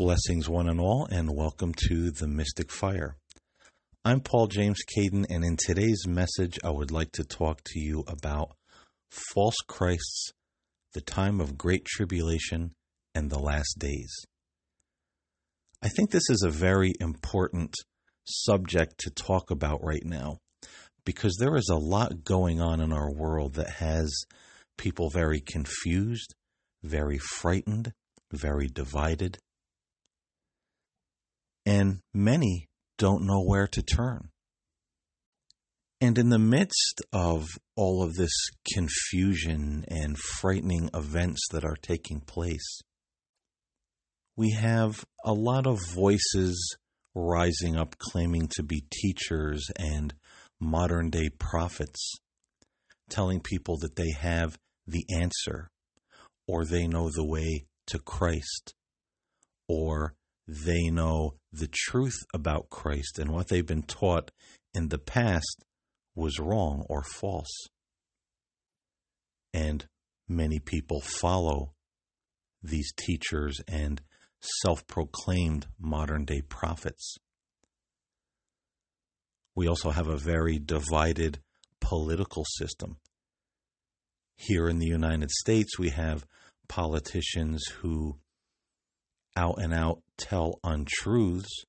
Blessings, one and all, and welcome to the Mystic Fire. I'm Paul James Caiden, and in today's message, I would like to talk to you about false Christs, the time of great tribulation, and the last days. I think this is a very important subject to talk about right now because there is a lot going on in our world that has people very confused, very frightened, very divided and many don't know where to turn. And in the midst of all of this confusion and frightening events that are taking place, we have a lot of voices rising up claiming to be teachers and modern day prophets, telling people that they have the answer, or they know the way to Christ, or they know the truth about Christ and what they've been taught in the past was wrong or false. And many people follow these teachers and self proclaimed modern day prophets. We also have a very divided political system. Here in the United States, we have politicians who out and out tell untruths,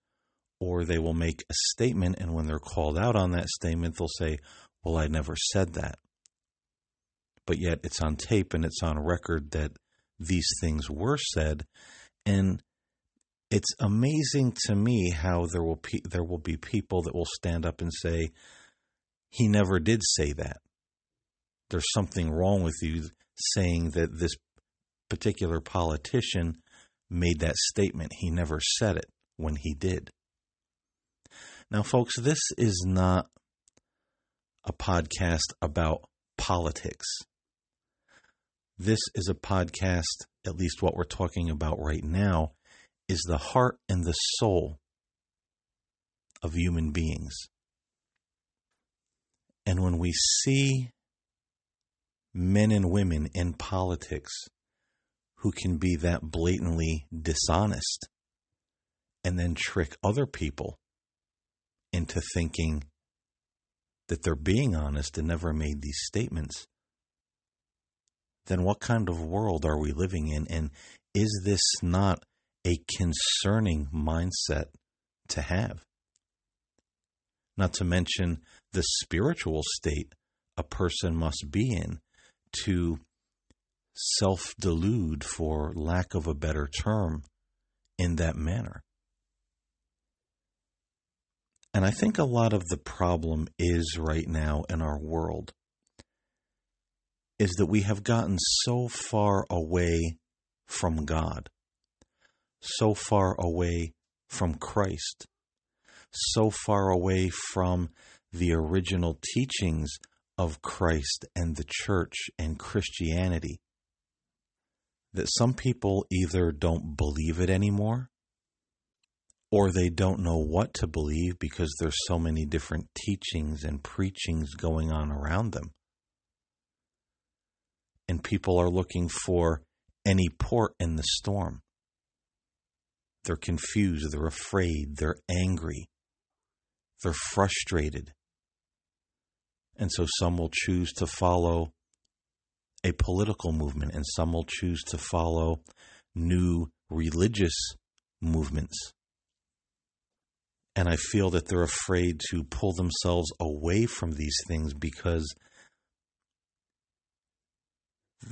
or they will make a statement, and when they're called out on that statement, they'll say, Well, I never said that. But yet it's on tape and it's on record that these things were said. And it's amazing to me how there will pe- there will be people that will stand up and say, "He never did say that." There's something wrong with you saying that this particular politician made that statement. He never said it when he did. Now, folks, this is not a podcast about politics. This is a podcast, at least what we're talking about right now, is the heart and the soul of human beings. And when we see men and women in politics who can be that blatantly dishonest and then trick other people into thinking that they're being honest and never made these statements, then what kind of world are we living in? And is this not a concerning mindset to have? Not to mention the spiritual state a person must be in to self delude, for lack of a better term, in that manner. And I think a lot of the problem is right now in our world is that we have gotten so far away from God, so far away from Christ, so far away from the original teachings of Christ and the church and Christianity that some people either don't believe it anymore or they don't know what to believe because there's so many different teachings and preachings going on around them. And people are looking for any port in the storm. They're confused, they're afraid, they're angry, they're frustrated. And so some will choose to follow a political movement, and some will choose to follow new religious movements. And I feel that they're afraid to pull themselves away from these things because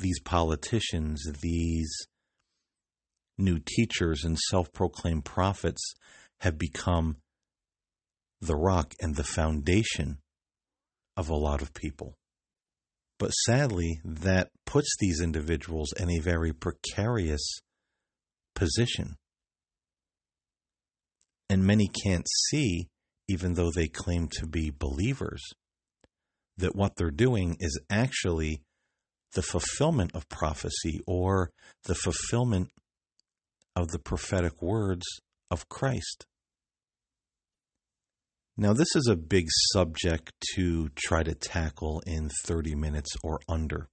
these politicians, these new teachers and self proclaimed prophets have become the rock and the foundation of a lot of people. But sadly, that puts these individuals in a very precarious position. And many can't see, even though they claim to be believers, that what they're doing is actually the fulfillment of prophecy or the fulfillment of the prophetic words of Christ. Now, this is a big subject to try to tackle in 30 minutes or under.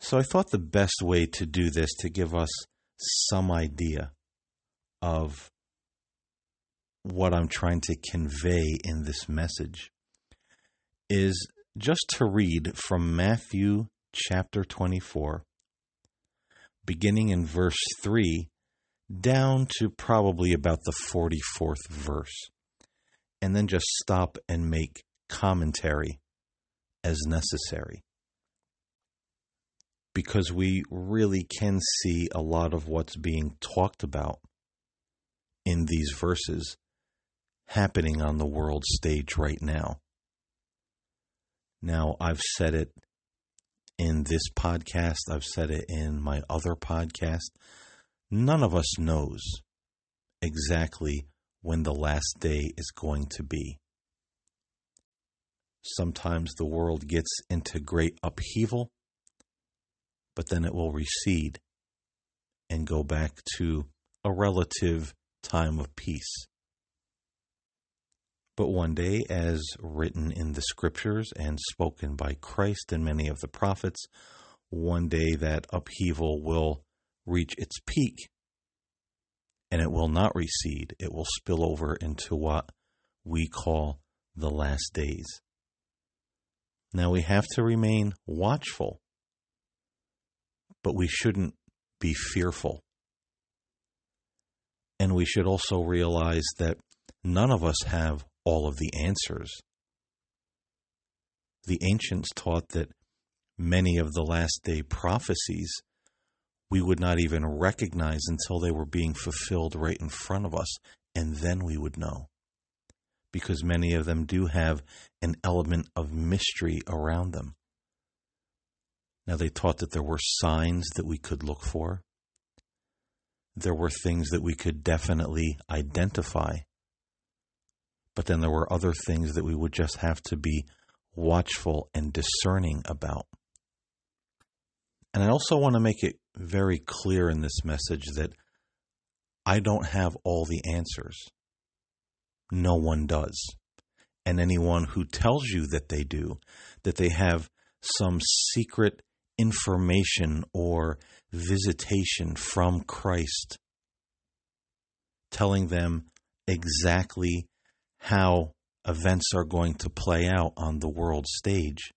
So I thought the best way to do this to give us some idea of what I'm trying to convey in this message is just to read from Matthew chapter 24, beginning in verse 3 down to probably about the 44th verse, and then just stop and make commentary as necessary. Because we really can see a lot of what's being talked about in these verses happening on the world stage right now. Now, I've said it in this podcast, I've said it in my other podcast. None of us knows exactly when the last day is going to be. Sometimes the world gets into great upheaval, but then it will recede and go back to a relative time of peace. But one day, as written in the scriptures and spoken by Christ and many of the prophets, one day that upheaval will reach its peak and it will not recede. It will spill over into what we call the last days. Now we have to remain watchful, but we shouldn't be fearful. And we should also realize that none of us have all of the answers. The ancients taught that many of the last day prophecies we would not even recognize until they were being fulfilled right in front of us, and then we would know because many of them do have an element of mystery around them. Now, they taught that there were signs that we could look for, there were things that we could definitely identify, but then there were other things that we would just have to be watchful and discerning about. And I also want to make it very clear in this message that I don't have all the answers no one does. And anyone who tells you that they do, that they have some secret information or visitation from Christ, telling them exactly how events are going to play out on the world stage,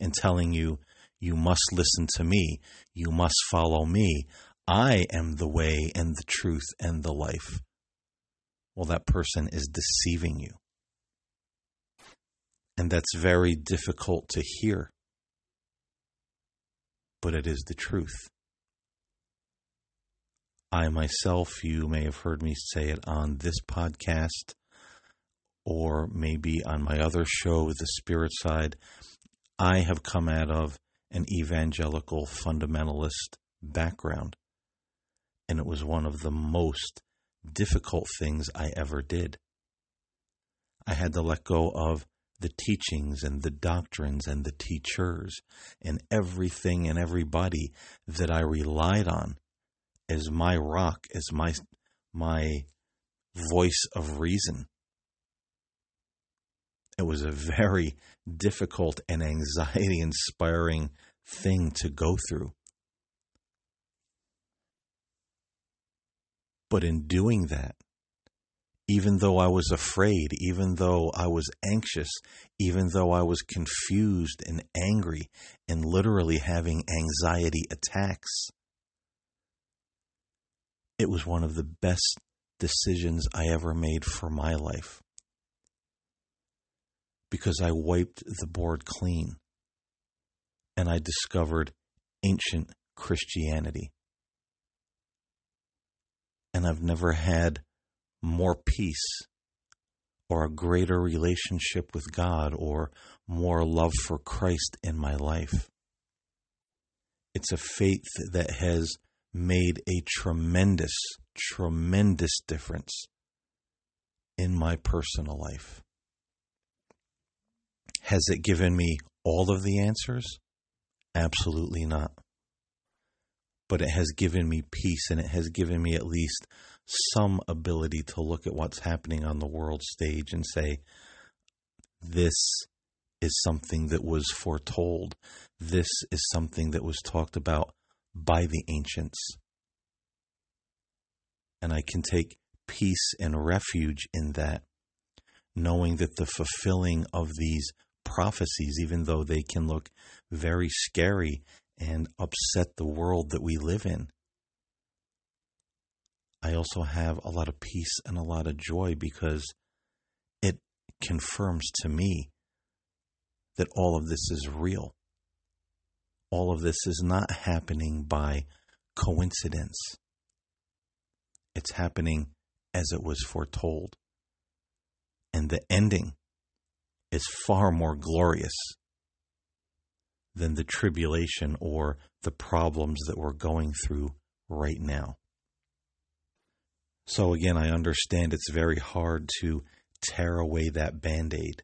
and telling you, you must listen to me, you must follow me. I am the way and the truth and the life well, that person is deceiving you. And that's very difficult to hear. But it is the truth. I myself, you may have heard me say it on this podcast or maybe on my other show, The Spirit Side. I have come out of an evangelical fundamentalist background. And it was one of the most difficult things I ever did. I had to let go of the teachings and the doctrines and the teachers and everything and everybody that I relied on as my rock, as my my voice of reason. It was a very difficult and anxiety inspiring thing to go through. But in doing that, even though I was afraid, even though I was anxious, even though I was confused and angry and literally having anxiety attacks, it was one of the best decisions I ever made for my life. Because I wiped the board clean and I discovered ancient Christianity and I've never had more peace or a greater relationship with God or more love for Christ in my life. It's a faith that has made a tremendous, tremendous difference in my personal life. Has it given me all of the answers? Absolutely not but it has given me peace and it has given me at least some ability to look at what's happening on the world stage and say, this is something that was foretold. This is something that was talked about by the ancients. And I can take peace and refuge in that, knowing that the fulfilling of these prophecies, even though they can look very scary and upset the world that we live in, I also have a lot of peace and a lot of joy because it confirms to me that all of this is real. All of this is not happening by coincidence. It's happening as it was foretold. And the ending is far more glorious than the tribulation or the problems that we're going through right now. So, again, I understand it's very hard to tear away that band aid,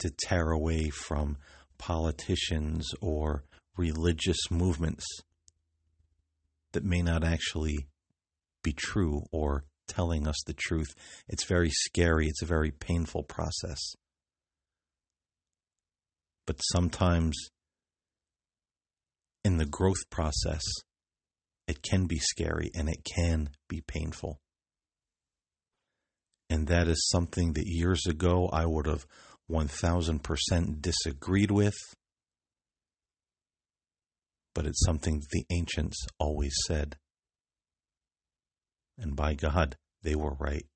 to tear away from politicians or religious movements that may not actually be true or telling us the truth. It's very scary, it's a very painful process. But sometimes in the growth process, it can be scary and it can be painful. And that is something that years ago I would have 1000% disagreed with. But it's something the ancients always said. And by God, they were right.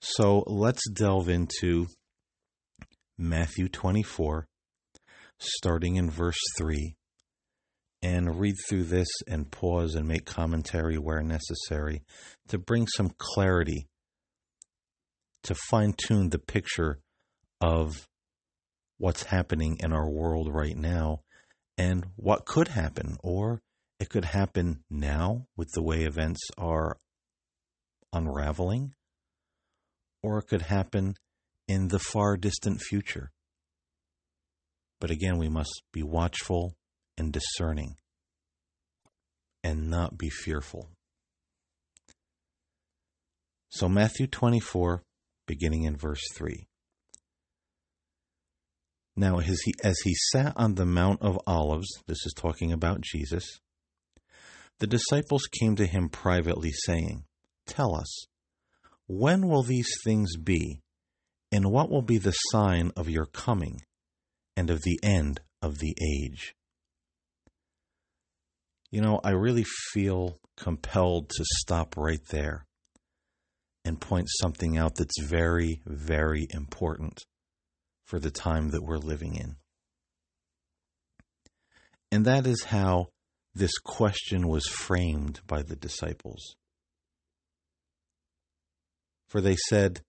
So let's delve into Matthew 24, starting in verse 3, and read through this and pause and make commentary where necessary to bring some clarity, to fine tune the picture of what's happening in our world right now and what could happen, or it could happen now with the way events are unraveling, or it could happen in the far distant future. But again, we must be watchful and discerning and not be fearful. So, Matthew 24, beginning in verse 3. Now, as he, as he sat on the Mount of Olives, this is talking about Jesus, the disciples came to him privately, saying, Tell us, when will these things be, and what will be the sign of your coming and of the end of the age? You know, I really feel compelled to stop right there and point something out that's very, very important for the time that we're living in. And that is how this question was framed by the disciples. For they said,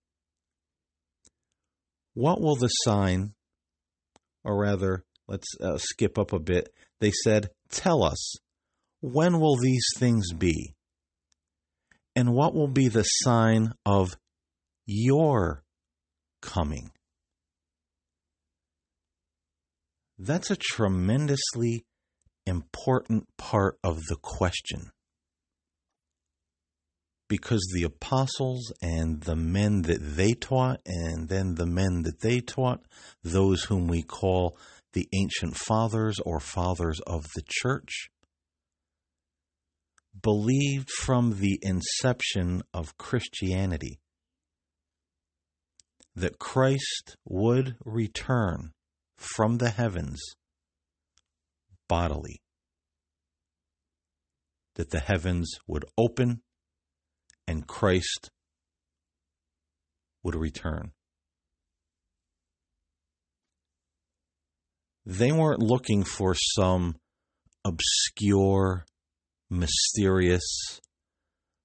What will the sign, or rather, let's uh, skip up a bit. They said, Tell us, when will these things be? And what will be the sign of your coming? That's a tremendously important part of the question. Because the apostles and the men that they taught, and then the men that they taught, those whom we call the ancient fathers or fathers of the church, believed from the inception of Christianity that Christ would return from the heavens bodily, that the heavens would open and Christ would return. They weren't looking for some obscure mysterious,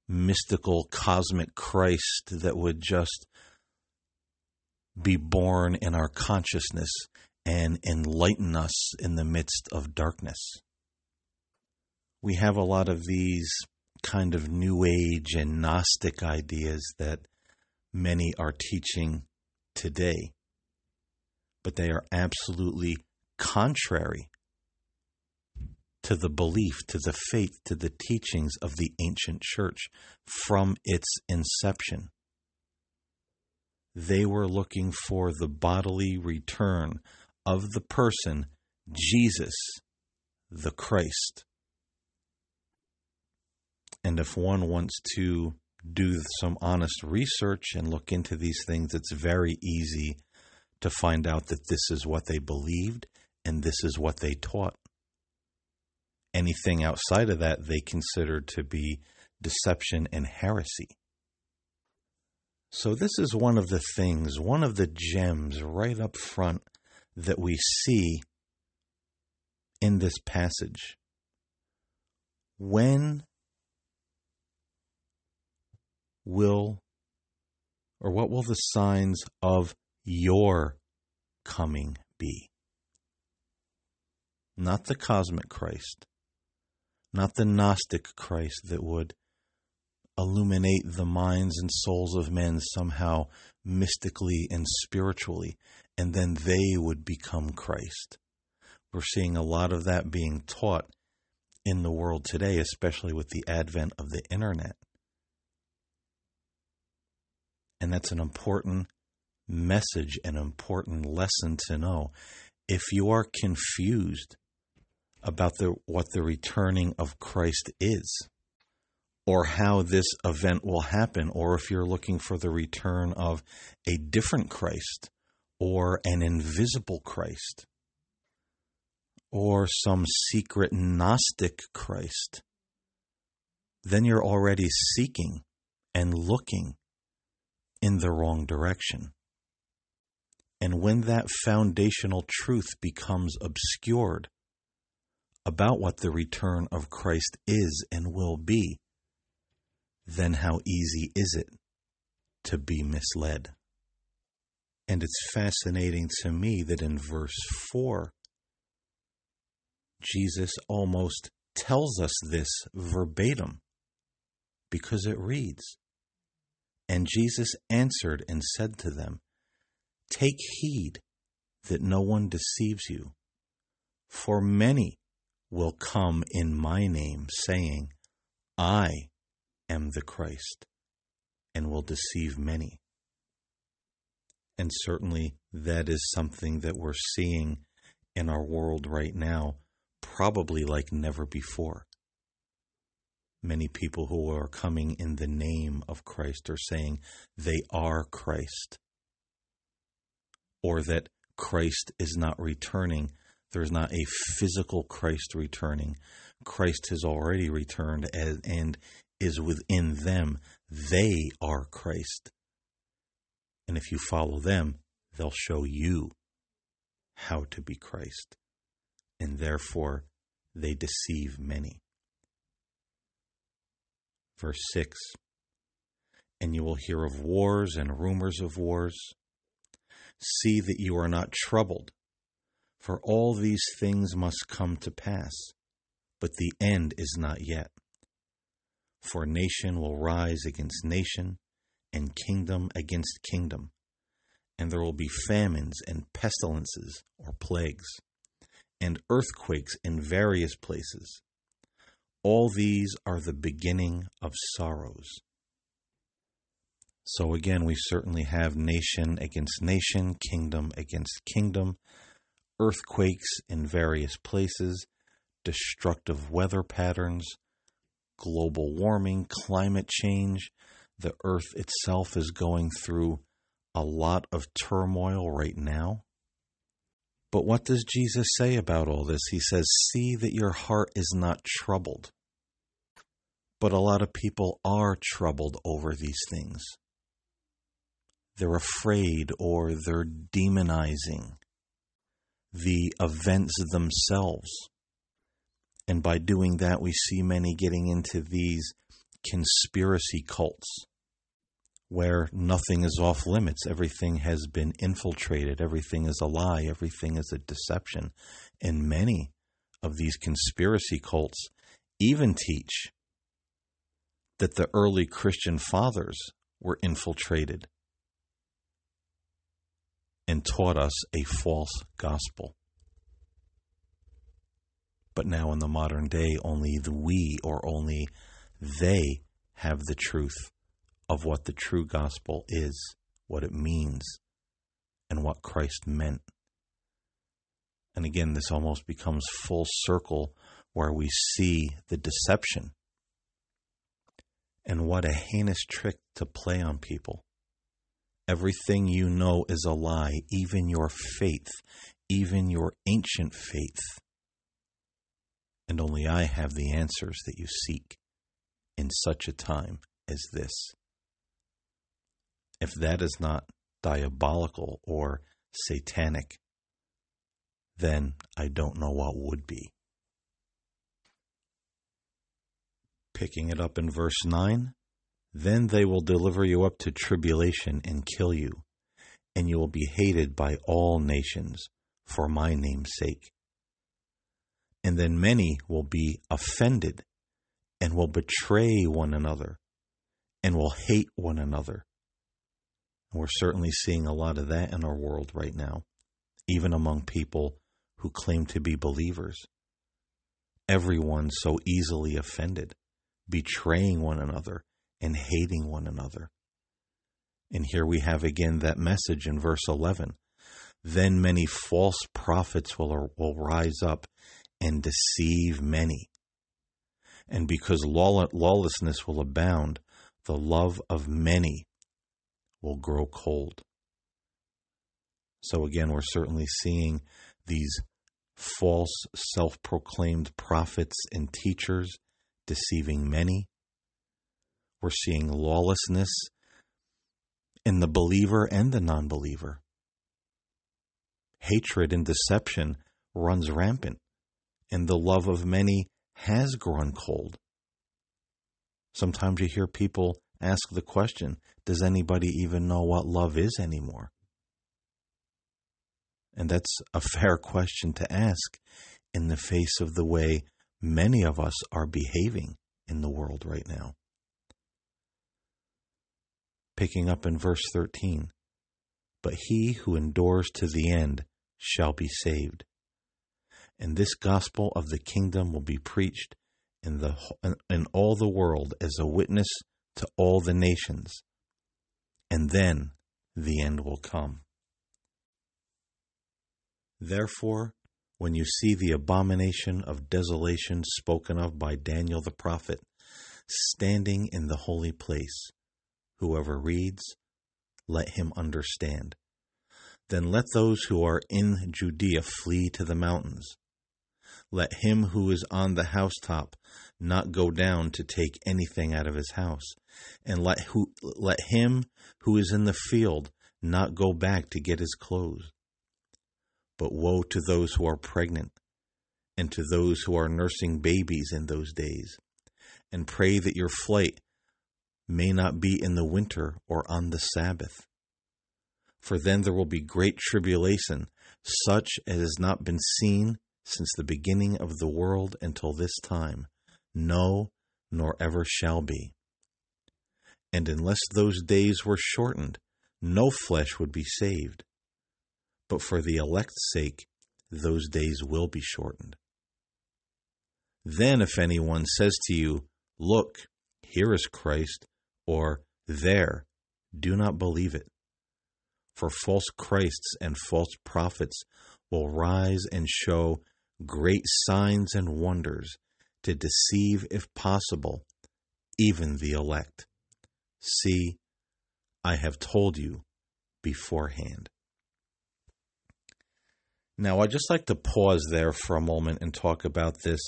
mystical, cosmic Christ that would just be born in our consciousness and enlighten us in the midst of darkness. We have a lot of these kind of new age and Gnostic ideas that many are teaching today, but they are absolutely contrary to the belief, to the faith, to the teachings of the ancient church from its inception. They were looking for the bodily return of the person, Jesus, the Christ. And if one wants to do some honest research and look into these things, it's very easy to find out that this is what they believed and this is what they taught. Anything outside of that they considered to be deception and heresy. So, this is one of the things, one of the gems right up front that we see in this passage. When will, or what will the signs of your coming be? Not the cosmic Christ, not the Gnostic Christ that would illuminate the minds and souls of men somehow mystically and spiritually, and then they would become Christ. We're seeing a lot of that being taught in the world today, especially with the advent of the internet. And that's an important message, an important lesson to know. If you are confused about the, what the returning of Christ is, or how this event will happen, or if you're looking for the return of a different Christ or an invisible Christ or some secret Gnostic Christ, then you're already seeking and looking in the wrong direction. And when that foundational truth becomes obscured about what the return of Christ is and will be, then how easy is it to be misled? And it's fascinating to me that in verse 4, Jesus almost tells us this verbatim because it reads, And Jesus answered and said to them, Take heed that no one deceives you, for many will come in my name, saying, I am the Christ, and will deceive many. And certainly that is something that we're seeing in our world right now, probably like never before. Many people who are coming in the name of Christ are saying they are Christ, or that Christ is not returning. There's not a physical Christ returning. Christ has already returned and is within them. They are Christ. And if you follow them, they'll show you how to be Christ. And therefore, they deceive many. Verse 6 And you will hear of wars and rumors of wars. See that you are not troubled, for all these things must come to pass, but the end is not yet. For nation will rise against nation, and kingdom against kingdom, and there will be famines and pestilences or plagues, and earthquakes in various places. All these are the beginning of sorrows. So again, we certainly have nation against nation, kingdom against kingdom, earthquakes in various places, destructive weather patterns, global warming, climate change. The earth itself is going through a lot of turmoil right now. But what does Jesus say about all this? He says, See that your heart is not troubled. But a lot of people are troubled over these things. They're afraid or they're demonizing the events themselves. And by doing that, we see many getting into these conspiracy cults where nothing is off limits. Everything has been infiltrated. Everything is a lie. Everything is a deception. And many of these conspiracy cults even teach that the early Christian fathers were infiltrated and taught us a false gospel. But now in the modern day, only the we or only they have the truth of what the true gospel is, what it means, and what Christ meant. And again, this almost becomes full circle where we see the deception And what a heinous trick to play on people. Everything you know is a lie, even your faith, even your ancient faith. And only I have the answers that you seek in such a time as this. If that is not diabolical or satanic, then I don't know what would be. Picking it up in verse 9 Then they will deliver you up to tribulation and kill you, and you will be hated by all nations for my name's sake. And then many will be offended and will betray one another and will hate one another. And we're certainly seeing a lot of that in our world right now, even among people who claim to be believers. Everyone so easily offended, betraying one another and hating one another. And here we have again that message in verse 11. Then many false prophets will, will rise up and deceive many. And because lawlessness will abound, the love of many will grow cold. So again, we're certainly seeing these false self proclaimed prophets and teachers deceiving many. We're seeing lawlessness in the believer and the non believer. Hatred and deception runs rampant, and the love of many has grown cold. Sometimes you hear people ask the question Does anybody even know what love is anymore? And that's a fair question to ask in the face of the way many of us are behaving in the world right now. Picking up in verse 13 But he who endures to the end shall be saved. And this gospel of the kingdom will be preached in the in all the world as a witness to all the nations, and then the end will come. Therefore, when you see the abomination of desolation spoken of by Daniel the prophet standing in the holy place, whoever reads, let him understand. Then let those who are in Judea flee to the mountains. Let him who is on the housetop not go down to take anything out of his house, and let who let him who is in the field not go back to get his clothes. But woe to those who are pregnant, and to those who are nursing babies in those days, and pray that your flight may not be in the winter or on the Sabbath. For then there will be great tribulation, such as has not been seen since the beginning of the world until this time, no, nor ever shall be. And unless those days were shortened, no flesh would be saved. But for the elect's sake, those days will be shortened. Then, if anyone says to you, Look, here is Christ, or There, do not believe it. For false Christs and false prophets will rise and show great signs and wonders to deceive, if possible, even the elect. See, I have told you beforehand. Now, I'd just like to pause there for a moment and talk about this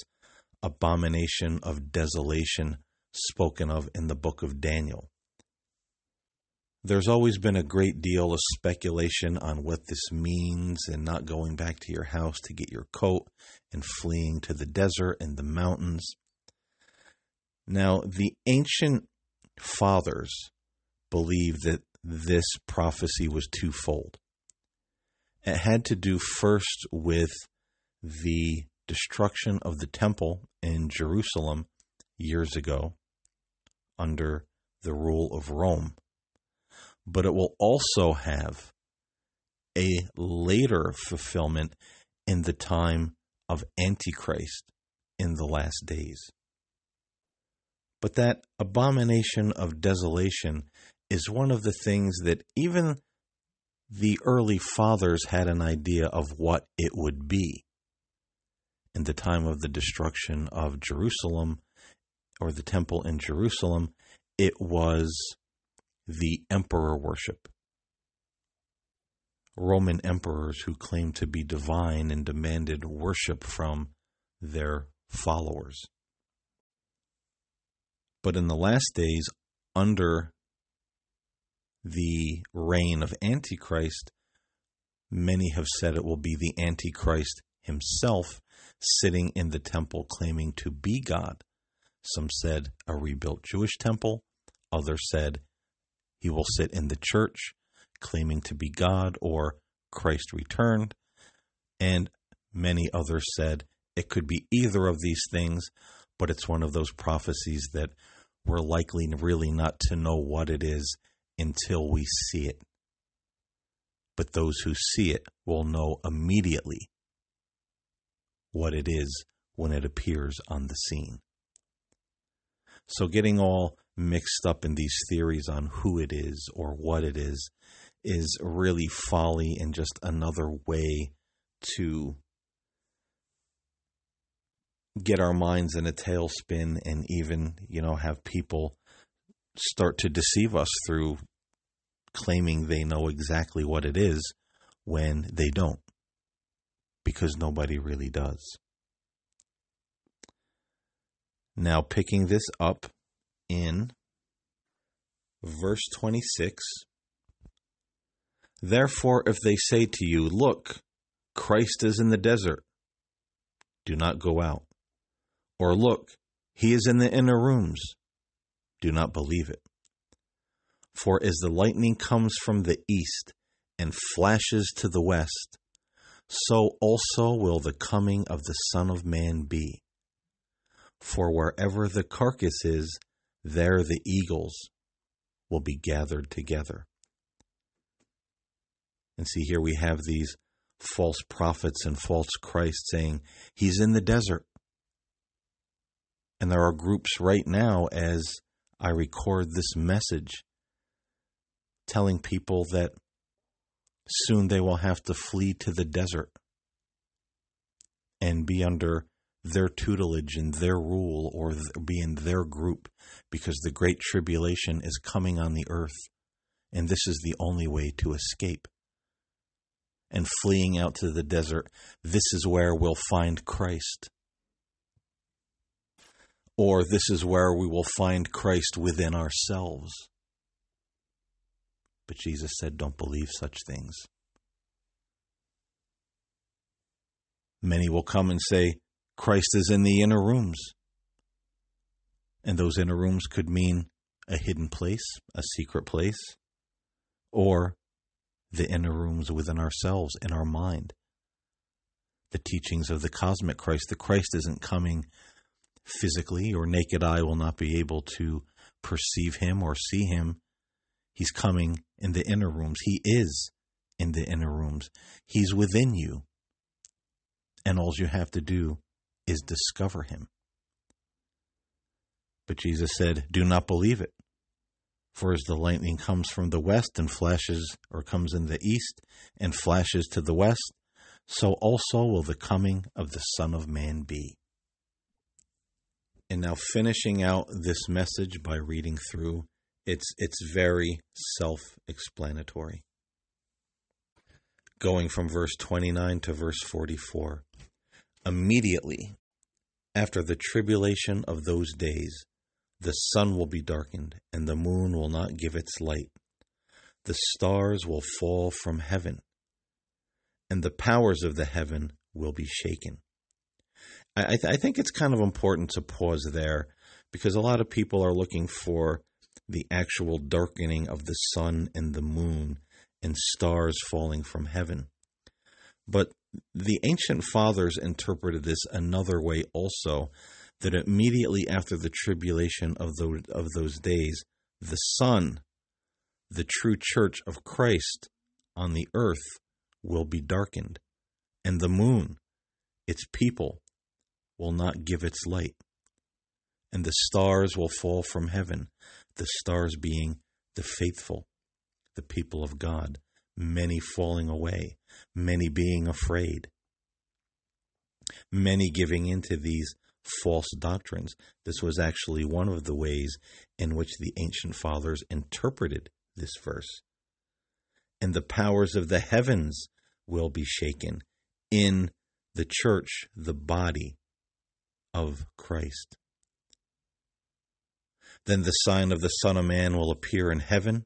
abomination of desolation spoken of in the book of Daniel. There's always been a great deal of speculation on what this means and not going back to your house to get your coat and fleeing to the desert and the mountains. Now, the ancient fathers believed that this prophecy was twofold. It had to do first with the destruction of the temple in Jerusalem years ago under the rule of Rome but it will also have a later fulfillment in the time of Antichrist in the last days. But that abomination of desolation is one of the things that even the early fathers had an idea of what it would be. In the time of the destruction of Jerusalem, or the temple in Jerusalem, it was the emperor worship. Roman emperors who claimed to be divine and demanded worship from their followers. But in the last days, under the reign of Antichrist, many have said it will be the Antichrist himself sitting in the temple claiming to be God. Some said a rebuilt Jewish temple. Others said he will sit in the church claiming to be God or Christ returned. And many others said it could be either of these things, but it's one of those prophecies that we're likely really not to know what it is until we see it. But those who see it will know immediately what it is when it appears on the scene. So, getting all mixed up in these theories on who it is or what it is is really folly and just another way to get our minds in a tailspin and even, you know, have people start to deceive us through claiming they know exactly what it is when they don't, because nobody really does. Now, picking this up in verse 26 Therefore, if they say to you, Look, Christ is in the desert, do not go out. Or look, he is in the inner rooms, do not believe it. For as the lightning comes from the east and flashes to the west, so also will the coming of the Son of Man be. For wherever the carcass is, there the eagles will be gathered together. And see, here we have these false prophets and false Christ saying, He's in the desert. And there are groups right now, as I record this message, telling people that soon they will have to flee to the desert and be under their tutelage and their rule or be in their group because the great tribulation is coming on the earth and this is the only way to escape. And fleeing out to the desert, this is where we'll find Christ. Or this is where we will find Christ within ourselves. But Jesus said, Don't believe such things. Many will come and say, Christ is in the inner rooms. And those inner rooms could mean a hidden place, a secret place, or the inner rooms within ourselves, in our mind. The teachings of the cosmic Christ. The Christ isn't coming physically, or naked eye will not be able to perceive him or see him. He's coming in the inner rooms. He is in the inner rooms. He's within you. And all you have to do is discover him. But Jesus said, Do not believe it. For as the lightning comes from the west and flashes, or comes in the east and flashes to the west, so also will the coming of the Son of Man be. And now finishing out this message by reading through, it's it's very self-explanatory. Going from verse 29 to verse 44. Immediately after the tribulation of those days, the sun will be darkened, and the moon will not give its light. The stars will fall from heaven, and the powers of the heaven will be shaken. I, th- I think it's kind of important to pause there because a lot of people are looking for the actual darkening of the sun and the moon and stars falling from heaven. But the ancient fathers interpreted this another way also that immediately after the tribulation of those, of those days, the sun, the true church of Christ on the earth, will be darkened, and the moon, its people, will not give its light, and the stars will fall from heaven, the stars being the faithful, the people of God, many falling away, many being afraid, many giving into these false doctrines. This was actually one of the ways in which the ancient fathers interpreted this verse. And the powers of the heavens will be shaken in the church, the body of Christ. Then the sign of the Son of Man will appear in heaven,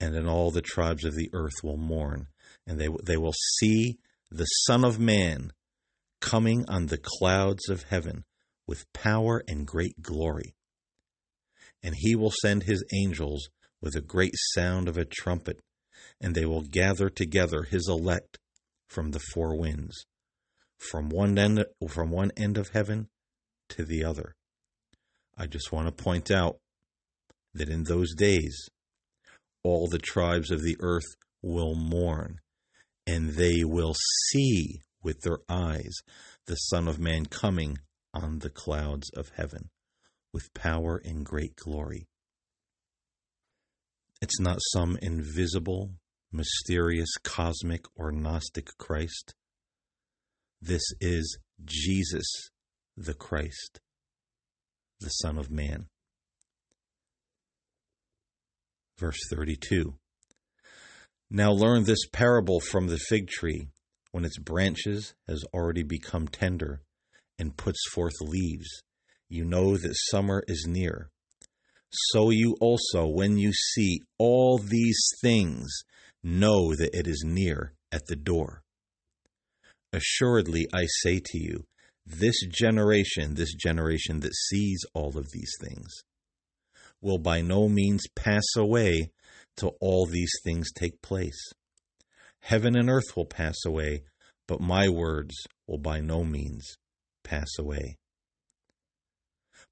and then all the tribes of the earth will mourn, and they, they will see the Son of Man coming on the clouds of heaven with power and great glory. And he will send his angels with a great sound of a trumpet, and they will gather together his elect from the four winds, from one end, from one end of heaven to the other. I just want to point out that in those days, all the tribes of the earth will mourn, and they will see with their eyes the Son of Man coming on the clouds of heaven with power and great glory. It's not some invisible, mysterious, cosmic, or Gnostic Christ. This is Jesus the Christ, the Son of Man. Verse 32 Now learn this parable from the fig tree when its branches has already become tender and puts forth leaves, you know that summer is near. So you also, when you see all these things, know that it is near at the door. Assuredly, I say to you, this generation, this generation that sees all of these things, will by no means pass away till all these things take place. Heaven and earth will pass away, but my words will by no means pass away.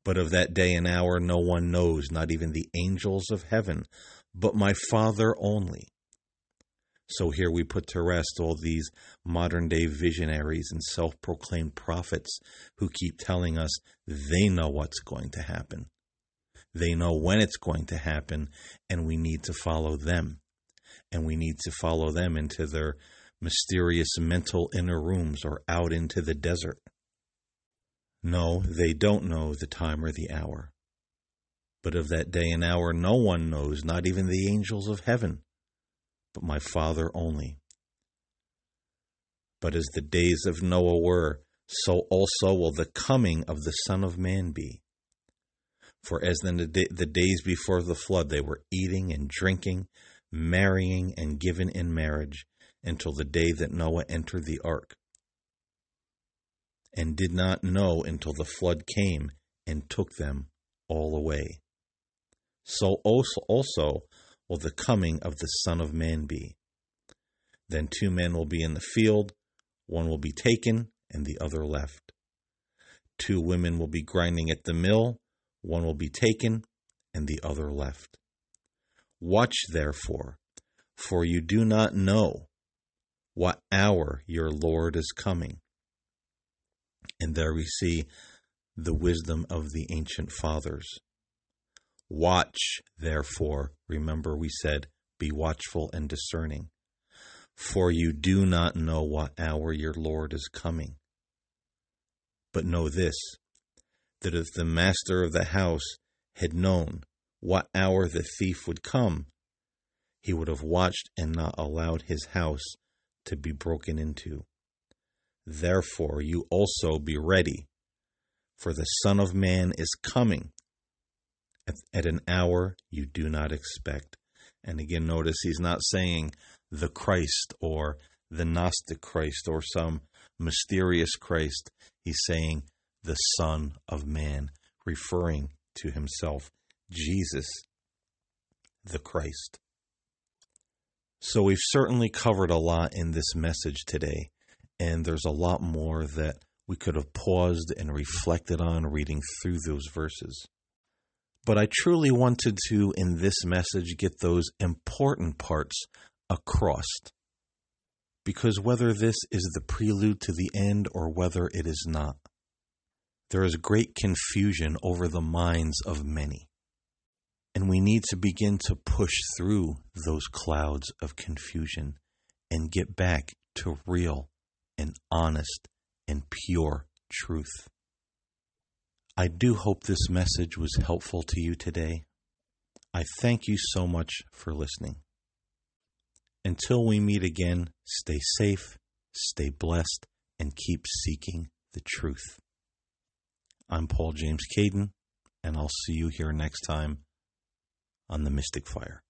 But of that day and hour no one knows, not even the angels of heaven, but my Father only. So here we put to rest all these modern day visionaries and self proclaimed prophets who keep telling us they know what's going to happen. They know when it's going to happen, and we need to follow them and we need to follow them into their mysterious mental inner rooms or out into the desert. No, they don't know the time or the hour. But of that day and hour no one knows, not even the angels of heaven, but my Father only. But as the days of Noah were, so also will the coming of the Son of Man be. For as in the, the days before the flood they were eating and drinking, marrying and given in marriage until the day that Noah entered the ark, and did not know until the flood came and took them all away. So also, also will the coming of the Son of Man be. Then two men will be in the field, one will be taken and the other left. Two women will be grinding at the mill, one will be taken and the other left. Watch therefore, for you do not know what hour your Lord is coming. And there we see the wisdom of the ancient fathers. Watch, therefore, remember we said, be watchful and discerning, for you do not know what hour your Lord is coming. But know this, that if the master of the house had known what hour the thief would come, he would have watched and not allowed his house to be broken into. Therefore, you also be ready, for the Son of Man is coming at, an hour you do not expect. And again, notice he's not saying the Christ or the Gnostic Christ or some mysterious Christ. He's saying the Son of Man, referring to himself. Jesus the Christ. So we've certainly covered a lot in this message today, and there's a lot more that we could have paused and reflected on reading through those verses. But I truly wanted to, in this message, get those important parts across. Because whether this is the prelude to the end or whether it is not, there is great confusion over the minds of many. And we need to begin to push through those clouds of confusion and get back to real and honest and pure truth. I do hope this message was helpful to you today. I thank you so much for listening. Until we meet again, stay safe, stay blessed, and keep seeking the truth. I'm Paul James Caiden, and I'll see you here next time on the Mystic Fire.